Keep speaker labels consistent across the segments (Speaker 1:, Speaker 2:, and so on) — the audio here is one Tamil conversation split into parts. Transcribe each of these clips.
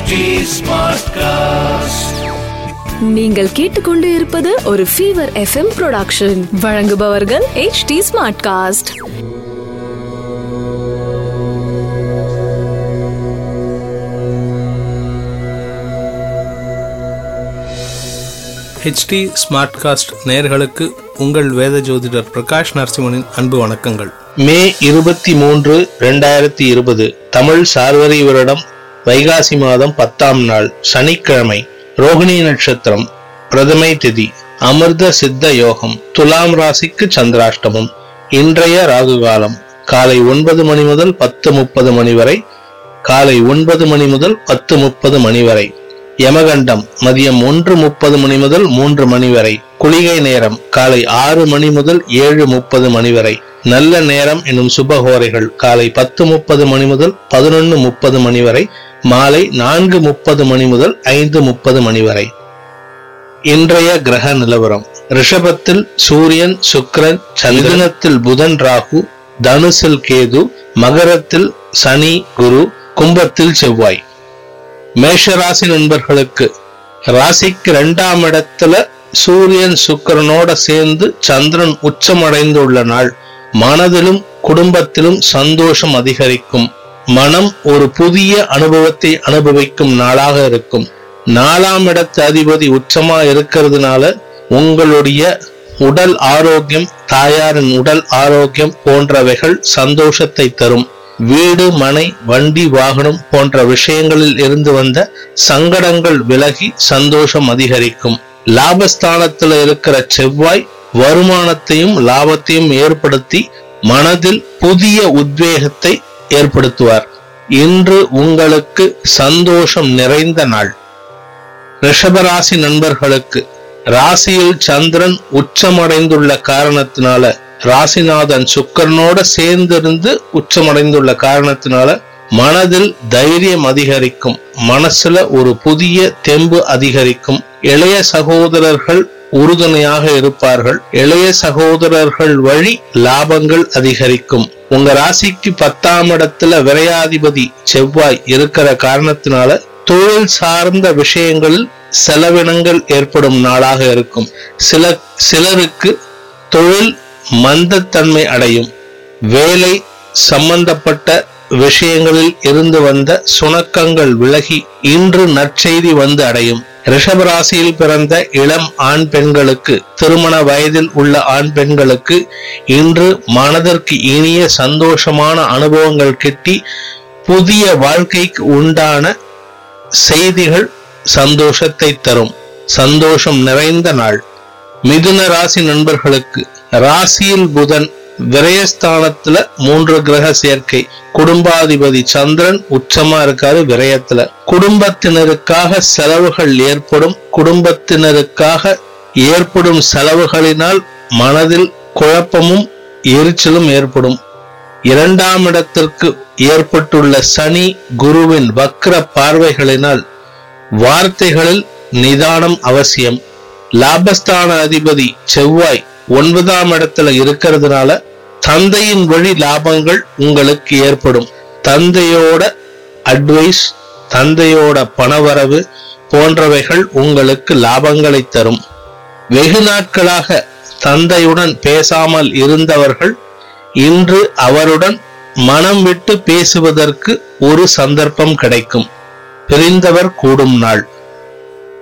Speaker 1: HD Smartcast.
Speaker 2: நீங்கள் கேட்டுக்கொண்டு இருப்பது ஒரு ஃபீவர் எஃப்எம் ப்ரொடக்ஷன் வழங்குபவர்கள் H D smart cast
Speaker 3: HD smartcast நேயர்களுக்கு உங்கள் வேத ஜோதிடர் பிரகாஷ் நரசிம்மனின் அன்பு வணக்கங்கள். மே இருபத்தி மூன்று ரெண்டாயிரத்தி இருபது தமிழ் சார்வரி வருடம் வைகாசி மாதம் பத்தாம் நாள் சனிக்கிழமை ரோகிணி நட்சத்திரம் பிரதமை திதி அமிர்த சித்த யோகம் துலாம் ராசிக்கு சந்திராஷ்டமம் இன்றைய ராகு காலம் காலை ஒன்பது மணி முதல் பத்து முப்பது மணி வரை காலை ஒன்பது மணி முதல் பத்து முப்பது மணி வரை யமகண்டம் மதியம் ஒன்று முப்பது மணி முதல் மூன்று மணி வரை குளிகை நேரம் காலை ஆறு மணி முதல் ஏழு முப்பது மணி வரை நல்ல நேரம் எனும் சுபகோரைகள் காலை பத்து முப்பது மணி முதல் பதினொன்னு முப்பது மணி வரை மாலை நான்கு முப்பது மணி முதல் ஐந்து முப்பது மணி வரை. இன்றைய கிரக நிலவரம். ரிஷபத்தில் சூரியன் சுக்ரன் சந்திரனத்தில் புதன் ராகு தனுசில் கேது மகரத்தில் சனி குரு கும்பத்தில் செவ்வாய். மேஷராசி நண்பர்களுக்கு ராசிக்கு இரண்டாம் இடத்துல சூரியன் சுக்கரனோட சேர்ந்து சந்திரன் உச்சமடைந்துள்ள நாள். மனதிலும் குடும்பத்திலும் சந்தோஷம் அதிகரிக்கும். மனம் ஒரு புதிய அனுபவத்தை அனுபவிக்கும் நாளாக இருக்கும். நாலாம் இடத்து அதிபதி உச்சமா இருக்கிறதுனால உங்களுடைய உடல் ஆரோக்கியம் தாயாரின் உடல் ஆரோக்கியம் போன்றவைகள் சந்தோஷத்தை தரும். வீடு மனை வண்டி வாகனம் போன்ற விஷயங்களில் இருந்து வந்த சங்கடங்கள் விலகி சந்தோஷம் அதிகரிக்கும். லாபஸ்தானத்தில் இருக்கிற செவ்வாய் வருமானத்தையும் லாபத்தையும் ஏற்படுத்தி மனதில் புதிய உத்வேகத்தை ஏற்படுத்துவார். இன்று உங்களுக்கு சந்தோஷம் நிறைந்த நாள். ரிஷபராசி நண்பர்களுக்கு ராசியில் சந்திரன் உச்சமடைந்துள்ள காரணத்தினால ராசிநாதன் சுக்கரனோட சேர்ந்திருந்து உச்சமடைந்துள்ள காரணத்தினால மனதில் தைரியம் அதிகரிக்கும் மனசுல ஒரு புதிய தெம்பு அதிகரிக்கும். இளைய சகோதரர்கள் உறுதுணையாக இருப்பார்கள். இளைய சகோதரர்கள் வழி லாபங்கள் அதிகரிக்கும். உங்க ராசிக்கு பத்தாம் இடத்துல விரையாதிபதி செவ்வாய் இருக்கிற காரணத்தினால தொழில் சார்ந்த விஷயங்களில் செலவினங்கள் ஏற்படும் நாளாக இருக்கும். சில சிலருக்கு தொழில் மந்தத்தன்மை அடையும். வேலை சம்பந்தப்பட்ட விஷயங்களில் இருந்து வந்த சுணக்கங்கள் விலகி இன்று நற்செய்தி வந்து அடையும். ரிஷபராசியில் பிறந்த இளம் ஆண் பெண்களுக்கு திருமண வயதில் உள்ள ஆண் பெண்களுக்கு இன்று மனதிற்கு இனிய சந்தோஷமான அனுபவங்கள் கிட்டி புதிய வாழ்க்கைக்கு உண்டான செய்திகள் சந்தோஷத்தை தரும். சந்தோஷம் நிறைந்த நாள். மிதுன ராசி நண்பர்களுக்கு ராசியில் புதன் விரயஸ்தானத்துல மூன்று கிரக சேர்க்கை. குடும்பாதிபதி சந்திரன் உச்சமா இருக்காரு விரயத்துல. குடும்பத்தினருக்காக செலவுகள் ஏற்படும். குடும்பத்தினருக்காக ஏற்படும் செலவுகளினால் மனதில் குழப்பமும் எரிச்சலும் ஏற்படும். இரண்டாம் இடத்திற்கு ஏற்பட்டுள்ள சனி குருவின் வக்ர பார்வைகளினால் வார்த்தைகளில் நிதானம் அவசியம். லாபஸ்தான அதிபதி செவ்வாய் ஒன்பதாம் இடத்துல இருக்கிறதுனால தந்தையின் வழி லாபங்கள் உங்களுக்கு ஏற்படும். தந்தையோட அட்வைஸ் தந்தையோட பணவரவு போன்றவைகள் உங்களுக்கு லாபங்களை தரும். வெகு நாட்களாக தந்தையுடன் பேசாமல் இருந்தவர்கள் இன்று அவருடன் மனம் விட்டு பேசுவதற்கு ஒரு சந்தர்ப்பம் கிடைக்கும். பிரிந்தவர் கூடும் நாள்.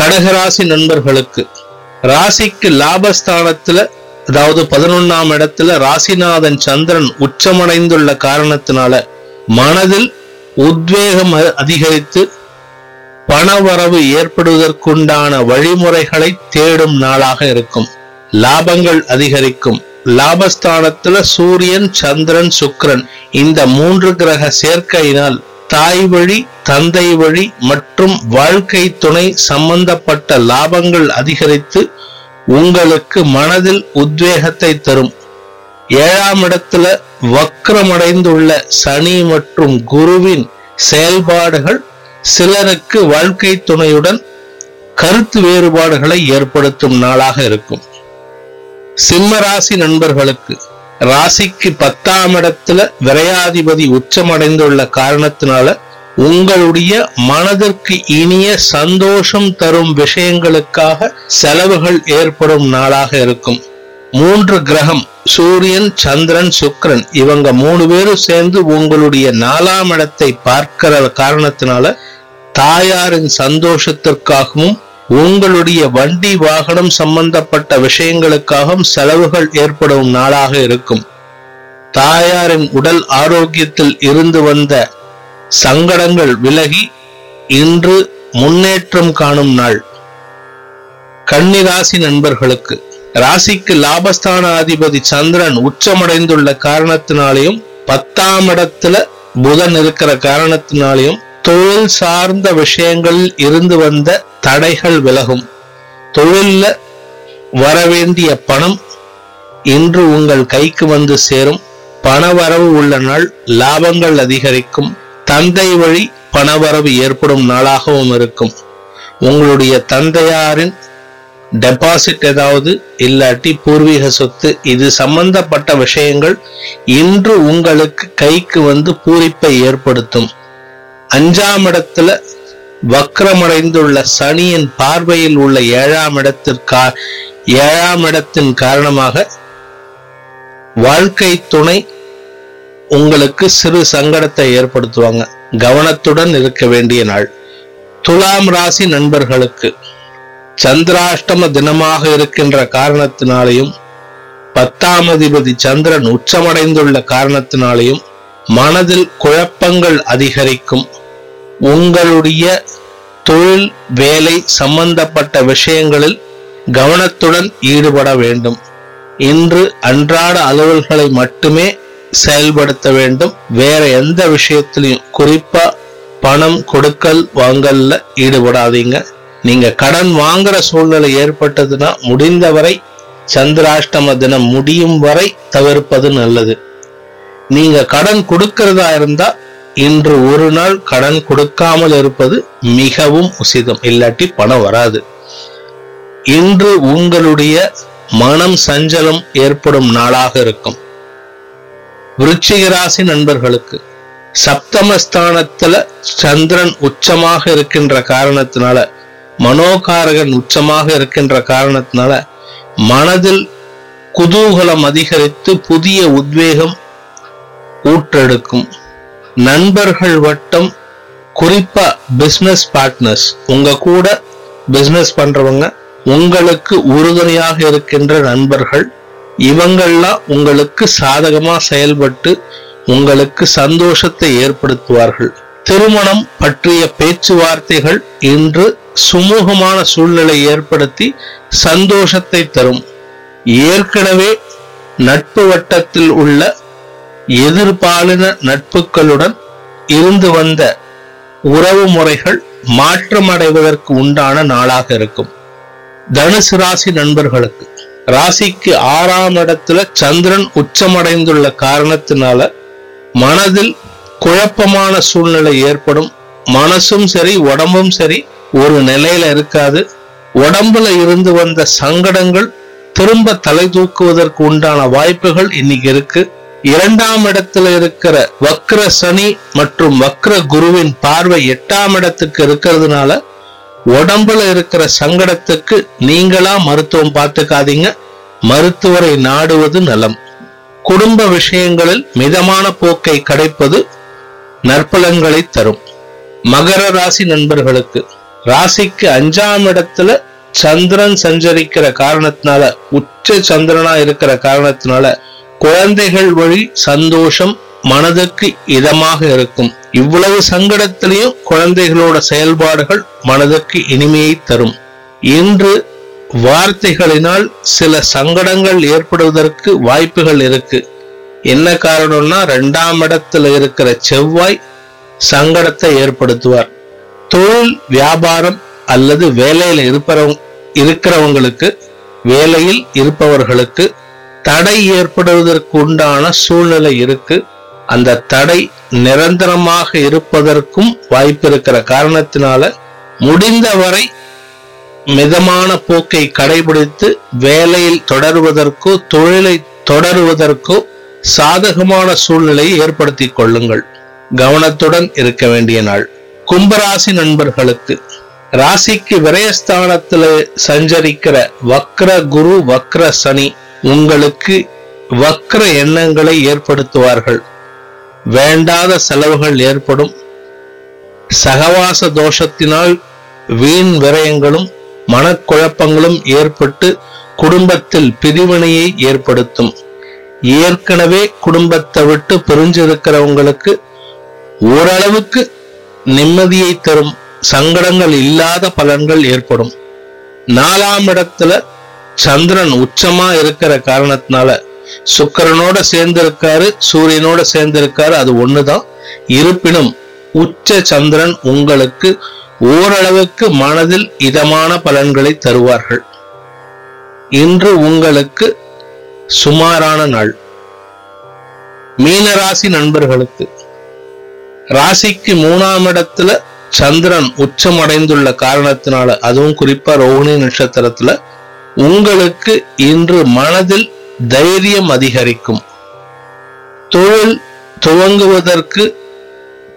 Speaker 3: கடகராசி நண்பர்களுக்கு ராசிக்கு லாபஸ்தானத்துல அதாவது பதினொன்னாம் இடத்துல ராசிநாதன் சந்திரன் உச்சமடைந்துள்ள காரணத்தினால மனதில் உத்வேகம் அதிகரித்து பணவரவு ஏற்படுவதற்குண்டான வழிமுறைகளை தேடும் நாளாக இருக்கும். லாபங்கள் அதிகரிக்கும். லாபஸ்தானத்துல சூரியன் சந்திரன் சுக்கிரன் இந்த மூன்று கிரக சேர்க்கையினால் தாய் வழி தந்தை வழி மற்றும் வாழ்க்கை துணை சம்பந்தப்பட்ட லாபங்கள் அதிகரித்து உங்களுக்கு மனதில் உத்வேகத்தை தரும். ஏழாம் இடத்துல வக்கரமடைந்துள்ள சனி மற்றும் குருவின் செயல்பாடுகள் சிலருக்கு வாழ்க்கை துணையுடன் கருத்து வேறுபாடுகளை ஏற்படுத்தும் நாளாக இருக்கும். சிம்ம ராசி நண்பர்களுக்கு ராசிக்கு பத்தாம் இடத்துல விரையாதிபதி உச்சமடைந்துள்ள காரணத்தினால உங்களுடைய மனதிற்கு இனிய சந்தோஷம் தரும் விஷயங்களுக்காக செலவுகள் ஏற்படும் நாளாக இருக்கும். மூன்று கிரகம் சூரியன் சந்திரன் சுக்கிரன் இவங்க மூணு பேரும் சேர்ந்து உங்களுடைய நாலாம் இடத்தை பார்க்கிற காரணத்தினால தாயாரின் சந்தோஷத்திற்காகவும் உங்களுடைய வண்டி வாகனம் சம்பந்தப்பட்ட விஷயங்களுக்காகவும் செலவுகள் ஏற்படும் நாளாக இருக்கும். தாயாரின் உடல் ஆரோக்கியத்தில் இருந்து வந்த சங்கடங்கள் விலகி இன்று முன்னேற்றம் காணும் நாள். கன்னிராசி நண்பர்களுக்கு ராசிக்கு லாபஸ்தான அதிபதி சந்திரன் உச்சமடைந்துள்ள காரணத்தினாலையும் பத்தாம் இடத்துல புதன் இருக்கிற காரணத்தினாலையும் தொழில் சார்ந்த விஷயங்களில் இருந்து வந்த தடைகள் விலகும். தொழில்ல வரவேண்டிய பணம் இன்று உங்கள் கைக்கு வந்து சேரும். பண வரவு உள்ள நாள் லாபங்கள் அதிகரிக்கும். தந்தை வழி பணவரவு ஏற்படும் நாளாகவும் இருக்கும். உங்களுடைய தந்தையாரின் டெபாசிட் ஏதாவது இல்லாட்டி பூர்வீக சொத்து இது சம்பந்தப்பட்ட விஷயங்கள் இன்று உங்களுக்கு கைக்கு வந்து பூரிப்பை ஏற்படுத்தும். அஞ்சாம் இடத்துல வக்ரமடைந்துள்ள சனியின் பார்வையில் உள்ள ஏழாம் இடத்திற்கா ஏழாம் இடத்தின் காரணமாக வாழ்க்கை துணை உங்களுக்கு சிறு சங்கடத்தை ஏற்படுத்துவாங்க. கவனத்துடன் இருக்க வேண்டிய நாள். துலாம் ராசி நண்பர்களுக்கு சந்திராஷ்டம தினமாக இருக்கின்ற காரணத்தினாலையும் பத்தாம் அதிபதி சந்திரன் உச்சமடைந்துள்ள காரணத்தினாலையும் மனதில் குழப்பங்கள் அதிகரிக்கும். உங்களுடைய தொழில் வேலை சம்பந்தப்பட்ட விஷயங்களில் கவனத்துடன் ஈடுபட வேண்டும். இன்று அன்றாட அலுவல்களை மட்டுமே செயல்படுத்த வேண்டும். வேற எந்த விஷயத்திலையும் குறிப்பா பணம் கொடுக்கல் வாங்கல்ல ஈடுபடாதீங்க. நீங்க கடன் வாங்குற சூழ்நிலை ஏற்பட்டதுன்னா முடிந்தவரை சந்திராஷ்டம தினம் முடியும் வரை தவிர்ப்பது நல்லது. நீங்க கடன் கொடுக்கிறதா இருந்தா இன்று ஒரு நாள் கடன் கொடுக்காமல் இருப்பது மிகவும் உசிதம். இல்லாட்டி பணம் வராது. இன்று உங்களுடைய மனம் சஞ்சலம் ஏற்படும் நாளாக இருக்கும். விருச்சிகராசி நண்பர்களுக்கு சப்தமஸ்தானத்துல சந்திரன் உச்சமாக இருக்கின்ற காரணத்தினால மனோகாரகன் உச்சமாக இருக்கின்ற காரணத்தினால மனதில் குதூகலம் அதிகரித்து புதிய உத்வேகம் ஊற்றெடுக்கும். நண்பர்கள் வட்டம் குறிப்பா பிசினஸ் பார்ட்னர்ஸ் உங்க கூட பிசினஸ் பண்றவங்க உங்களுக்கு உறுதுணையாக இருக்கின்ற நண்பர்கள் இவங்கள்லாம் உங்களுக்கு சாதகமா செயல்பட்டு உங்களுக்கு சந்தோஷத்தை ஏற்படுத்துவார்கள். திருமணம் பற்றிய பேச்சுவார்த்தைகள் இன்று சுமூகமான சூழ்நிலை ஏற்படுத்தி சந்தோஷத்தை தரும். ஏற்கனவே நட்பு வட்டத்தில் உள்ள எதிர்பாலின நட்புகளுடன் இருந்து வந்த உறவு முறைகள் மாற்றமடைவதற்கு உண்டான நாளாக இருக்கும். தனுசு ராசி நண்பர்களுக்கு ராசிக்கு ஆறாம் இடத்துல சந்திரன் உச்சமடைந்துள்ள காரணத்தினால மனதில் குழப்பமான சூழ்நிலை ஏற்படும். மனசும் சரி உடம்பும் சரி ஒரு நிலையில இருக்காது. உடம்புல இருந்து வந்த சங்கடங்கள் திரும்ப தலை தூக்குவதற்கு உண்டான வாய்ப்புகள் இன்னைக்கு இருக்கு. இரண்டாம் இடத்துல இருக்கிற வக்ர சனி மற்றும் வக்ர குருவின் பார்வை எட்டாம் இடத்துக்கு இருக்கிறதுனால உடம்புல இருக்கிற சங்கடத்துக்கு நீங்களா மருத்துவம் பார்த்துக்காதீங்க. மருத்துவரை நாடுவது நலம். குடும்ப விஷயங்களில் மிதமான போக்கை கடைப்பது நற்பலன்களை தரும். மகர ராசி நண்பர்களுக்கு ராசிக்கு அஞ்சாம் இடத்துல சந்திரன் சஞ்சரிக்கிற காரணத்தினால உச்ச சந்திரனா இருக்கிற காரணத்தினால குழந்தைகள் வழி சந்தோஷம் மனதுக்கு இதமாக இருக்கும். இவ்வளவு சங்கடத்திலையும் குழந்தைகளோட செயல்பாடுகள் மனதுக்கு இனிமையை தரும். இன்று வார்த்தைகளினால் சில சங்கடங்கள் ஏற்படுவதற்கு வாய்ப்புகள் இருக்கு. என்ன காரணம்னா ரெண்டாம் இடத்துல இருக்கிற செவ்வாய் சங்கடத்தை ஏற்படுத்துவார். தொழில் வியாபாரம் அல்லது வேலையில் இருப்பவங்க இருக்கிறவங்களுக்கு வேலையில் இருப்பவர்களுக்கு தடை ஏற்படுவதற்கு உண்டான சூழ்நிலை இருக்கு. அந்த தடை நிரந்தரமாக இருப்பதற்கும் வாய்ப்பு இருக்கிற காரணத்தினால முடிந்தவரை மிதமான போக்கை கடைபிடித்து வேலையில் தொடருவதற்கோ தொழிலை தொடருவதற்கோ சாதகமான சூழ்நிலையை ஏற்படுத்தி கொள்ளுங்கள். கவனத்துடன் இருக்க வேண்டிய நாள். கும்பராசி நண்பர்களுக்கு ராசிக்கு விரயஸ்தானத்தில் சஞ்சரிக்கிற வக்ர குரு வக்ர சனி உங்களுக்கு வக்ர எண்ணங்களை ஏற்படுத்துவார்கள். வேண்டாத செலவுகள் ஏற்படும். சகவாச தோஷத்தினால் வீண் விரயங்களும் மனக்குழப்பங்களும் ஏற்பட்டு குடும்பத்தில் பிரிவினையை ஏற்படுத்தும். ஏற்கனவே குடும்பத்தை விட்டு பிரிஞ்சிருக்கிறவங்களுக்கு ஓரளவுக்கு நிம்மதியை தரும் சங்கடங்கள் இல்லாத பலன்கள் ஏற்படும். நாலாம் இடத்துல சந்திரன் உச்சமா இருக்கிற காரணத்தினால சுக்கிரனோட சேர்ந்து இருக்காரு சூரியனோட சேர்ந்து இருக்காரு அது ஒண்ணுதான். இருப்பினும் உச்ச சந்திரன் உங்களுக்கு ஓரளவுக்கு மனதில் இதமான பலன்களை தருவார்கள். இன்று உங்களுக்கு சுமாரான நாள். மீனராசி நண்பர்களுக்கு ராசிக்கு மூணாம் இடத்துல சந்திரன் உச்சம் அடைந்துள்ள காரணத்தினால அதுவும் குறிப்பா ரோஹிணி நட்சத்திரத்துல உங்களுக்கு இன்று மனதில் தைரியம் அதிகரிக்கும். தொழில் துவங்குவதற்கு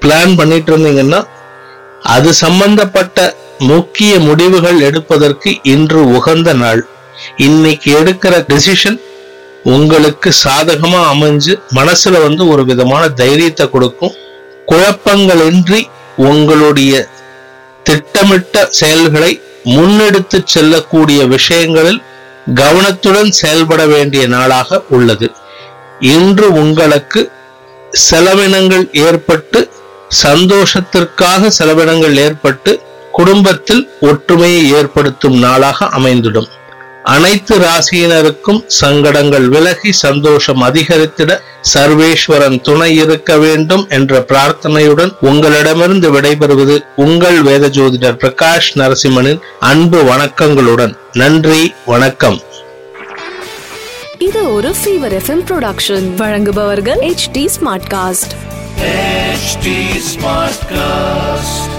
Speaker 3: பிளான் பண்ணிட்டு இருந்தீங்கன்னா அது சம்பந்தப்பட்ட முக்கிய முடிவுகள் எடுப்பதற்கு இன்று உகந்த நாள். இன்னைக்கு எடுக்கிற டெசிஷன் உங்களுக்கு சாதகமா அமைஞ்சு மனசுல வந்து ஒரு விதமான தைரியத்தை கொடுக்கும். குழப்பங்களின்றி உங்களுடைய திட்டமிட்ட செயல்களை முன்னெடுத்து செல்லக்கூடிய விஷயங்களில் கவனத்துடன் செயல்பட வேண்டிய நாளாக உள்ளது. இன்று உங்களுக்கு செலவினங்கள் ஏற்பட்டு சந்தோஷத்திற்காக செலவினங்கள் ஏற்பட்டு குடும்பத்தில் ஒற்றுமையை ஏற்படுத்தும் நாளாக அமைந்திடும். அனைத்து ராசியினருக்கும் சங்கடங்கள் விலகி சந்தோஷம் அதிகரித்திட சர்வேஸ்வரன் துணை இருக்க வேண்டும் என்ற பிரார்த்தனையுடன் உங்களிடமிருந்து விடைபெறுவது உங்கள் வேத ஜோதிடர் பிரகாஷ் நரசிம்மனின் அன்பு வணக்கங்களுடன். நன்றி வணக்கம்.
Speaker 2: இது ஒரு ஃபீவர் எஃப்எம் ப்ரொடக்ஷன் வழங்குபவர்கள் H D smart cast
Speaker 1: HD Smartcast.